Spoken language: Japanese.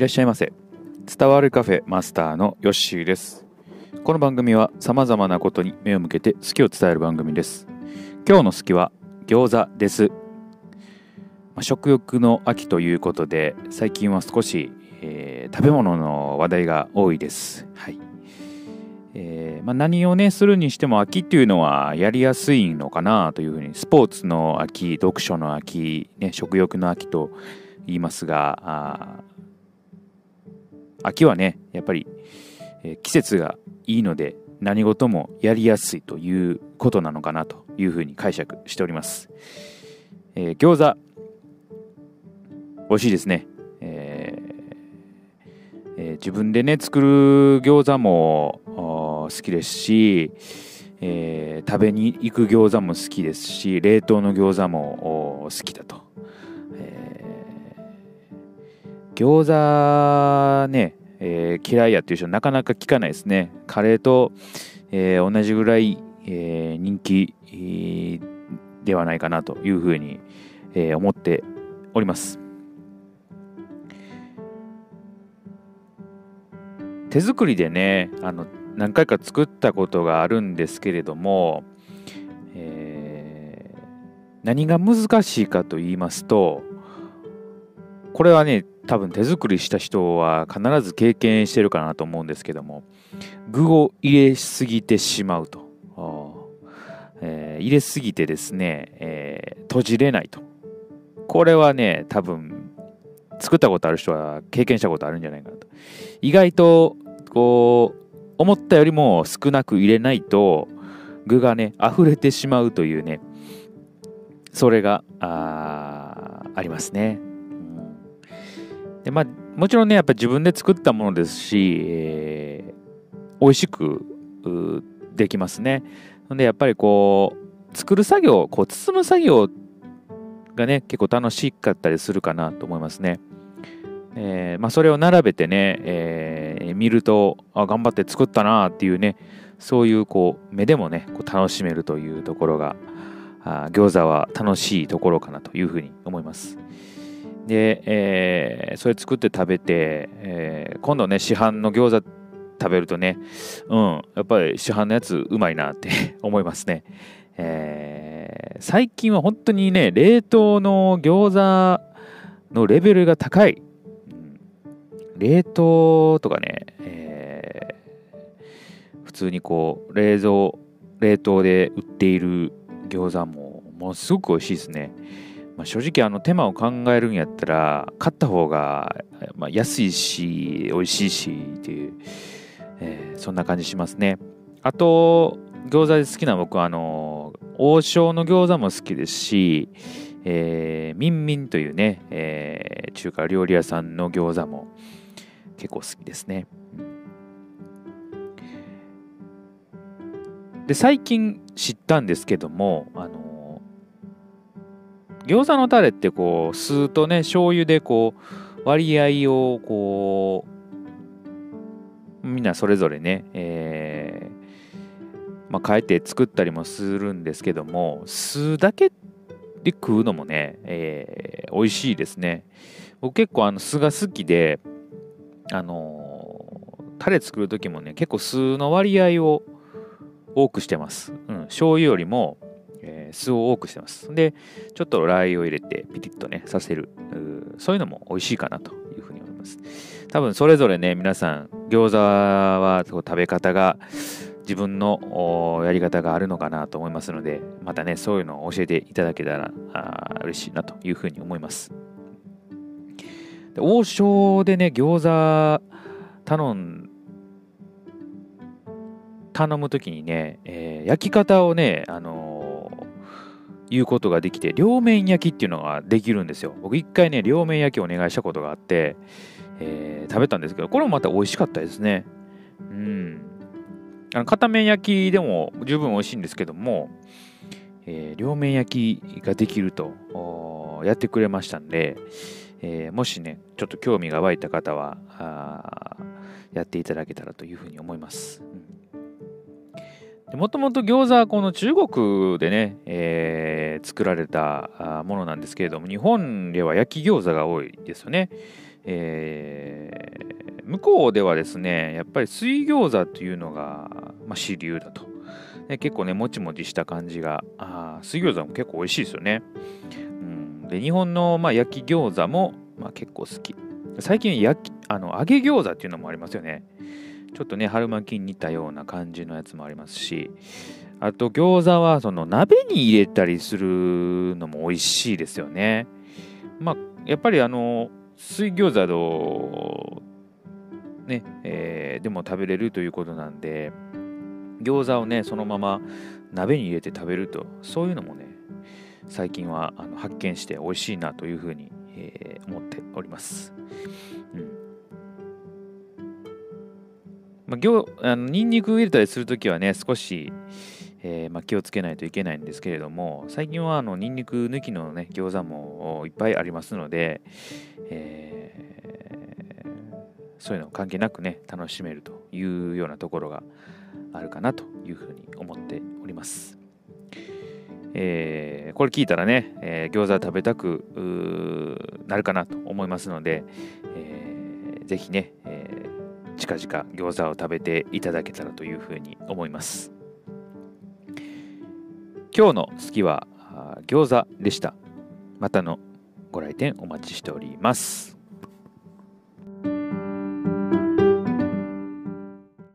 いらっしゃいませ。伝わるカフェマスターのヨッシーです。この番組は様々なことに目を向けて好きを伝える番組です。今日の好きは餃子です、まあ、食欲の秋ということで最近は少し、えー、食べ物の話題が多いです。はい。えーまあ、何をねするにしても秋っていうのはやりやすいのかなというふうにスポーツの秋読書の秋、ね、食欲の秋と言いますが秋はねやっぱり、え、季節がいいので何事もやりやすいということなのかなというふうに解釈しております、えー、餃子美味しいですね、えーえー、自分でね作る餃子も好きですし、えー、食べに行く餃子も好きですし冷凍の餃子も好きだと。餃子ね、えー、嫌いやっていう人なかなか聞かないですね。カレーと、えー、同じぐらい、えー、人気、ではないかなというふうに、えー、思っております。手作りでね、あの何回か作ったことがあるんですけれども、えー、何が難しいかと言いますと、これはね、多分手作りした人は必ず経験してるかなと思うんですけども具を入れすぎてしまうと、えー、入れすぎてですね、えー、閉じれないと。これはね多分作ったことある人は経験したことあるんじゃないかなと。意外とこう思ったよりも少なく入れないと具がね溢れてしまうというねそれがあありますね。でまあ、もちろんね、やっぱ自分で作ったものですし、えー、美味しくできますね。ので、やっぱりこう、作る作業、こう、包む作業がね、結構楽しかったりするかなと思いますね。えー、まあ、それを並べてね、えー、見ると、あ、頑張って作ったなっていうね、そういうこう、目でもね、こう楽しめるというところが、あ餃子は楽しいところかなというふうに思います。で、えー、それ作って食べて、えー、今度ね市販の餃子食べるとねうんやっぱり市販のやつうまいなって 思いますね、えー、最近は本当にね冷凍の餃子のレベルが高い、冷凍とかね、えー、普通にこう冷蔵冷凍で売っている餃子もものすごく美味しいですね。まあ、正直あの手間を考えるんやったら買った方が、まあ、安いし美味しいしっていう、えー、そんな感じしますね。あと餃子で好きな僕はあの王将の餃子も好きですし、えー、ミンミンというね、えー、中華料理屋さんの餃子も結構好きですね、で最近知ったんですけどもあの餃子のタレってこう酢とね醤油でこう割合をこうみんなそれぞれね、えー、まあ、変えて作ったりもするんですけども酢だけで食うのもね、えー、美味しいですね。僕結構あの酢が好きであのー、タレ作る時もね結構酢の割合を多くしてます、うん、醤油よりもえー、酢を多くしてます。で、ちょっとラー油を入れてピリッとね、させる。そういうのも美味しいかなというふうに思います。多分それぞれね、皆さん、餃子は食べ方が自分のやり方があるのかなと思いますので、またね、そういうのを教えていただけたらあ嬉しいなというふうに思います。王将でね、餃子頼ん頼むときにね、えー、焼き方をね、あのいうことができて、両面焼きっていうのができるんですよ。僕一回ね、両面焼きお願いしたことがあって、えー、食べたんですけど、これもまた美味しかったですね。うん。あの片面焼きでも十分美味しいんですけども、えー、両面焼きができるとやってくれましたんで、えー、もしね、ちょっと興味が湧いた方は、やっていただけたらというふうに思います。うんもともと餃子はこの中国でね、えー、作られたものなんですけれども日本では焼き餃子が多いですよね、えー、向こうではですねやっぱり水餃子というのが、まあ、主流だと。結構ねもちもちした感じがあ水餃子も結構美味しいですよね、うん、で日本の、まあ、焼き餃子も、まあ、結構好き。最近焼きあの揚げ餃子っていうのもありますよね。ちょっとね春巻きに似たような感じのやつもありますしあと餃子はその鍋に入れたりするのも美味しいですよねまあやっぱりあの水餃子のね、えー、でも食べれるということなんで餃子をねそのまま鍋に入れて食べるとそういうのもね最近はあの発見して美味しいなというふうに、えー、思っております。まあ、行あのニンニク入れたりするときはね少し、えーまあ、気をつけないといけないんですけれども最近はあのニンニク抜きのね餃子もいっぱいありますので、えー、そういうの関係なくね楽しめるというようなところがあるかなというふうに思っております。えー、これ聞いたらね、えー、餃子食べたくなるかなと思いますので、えー、ぜひね、近々餃子を食べていただけたらというふうに思います。今日の好きは餃子でした。またのご来店お待ちしております。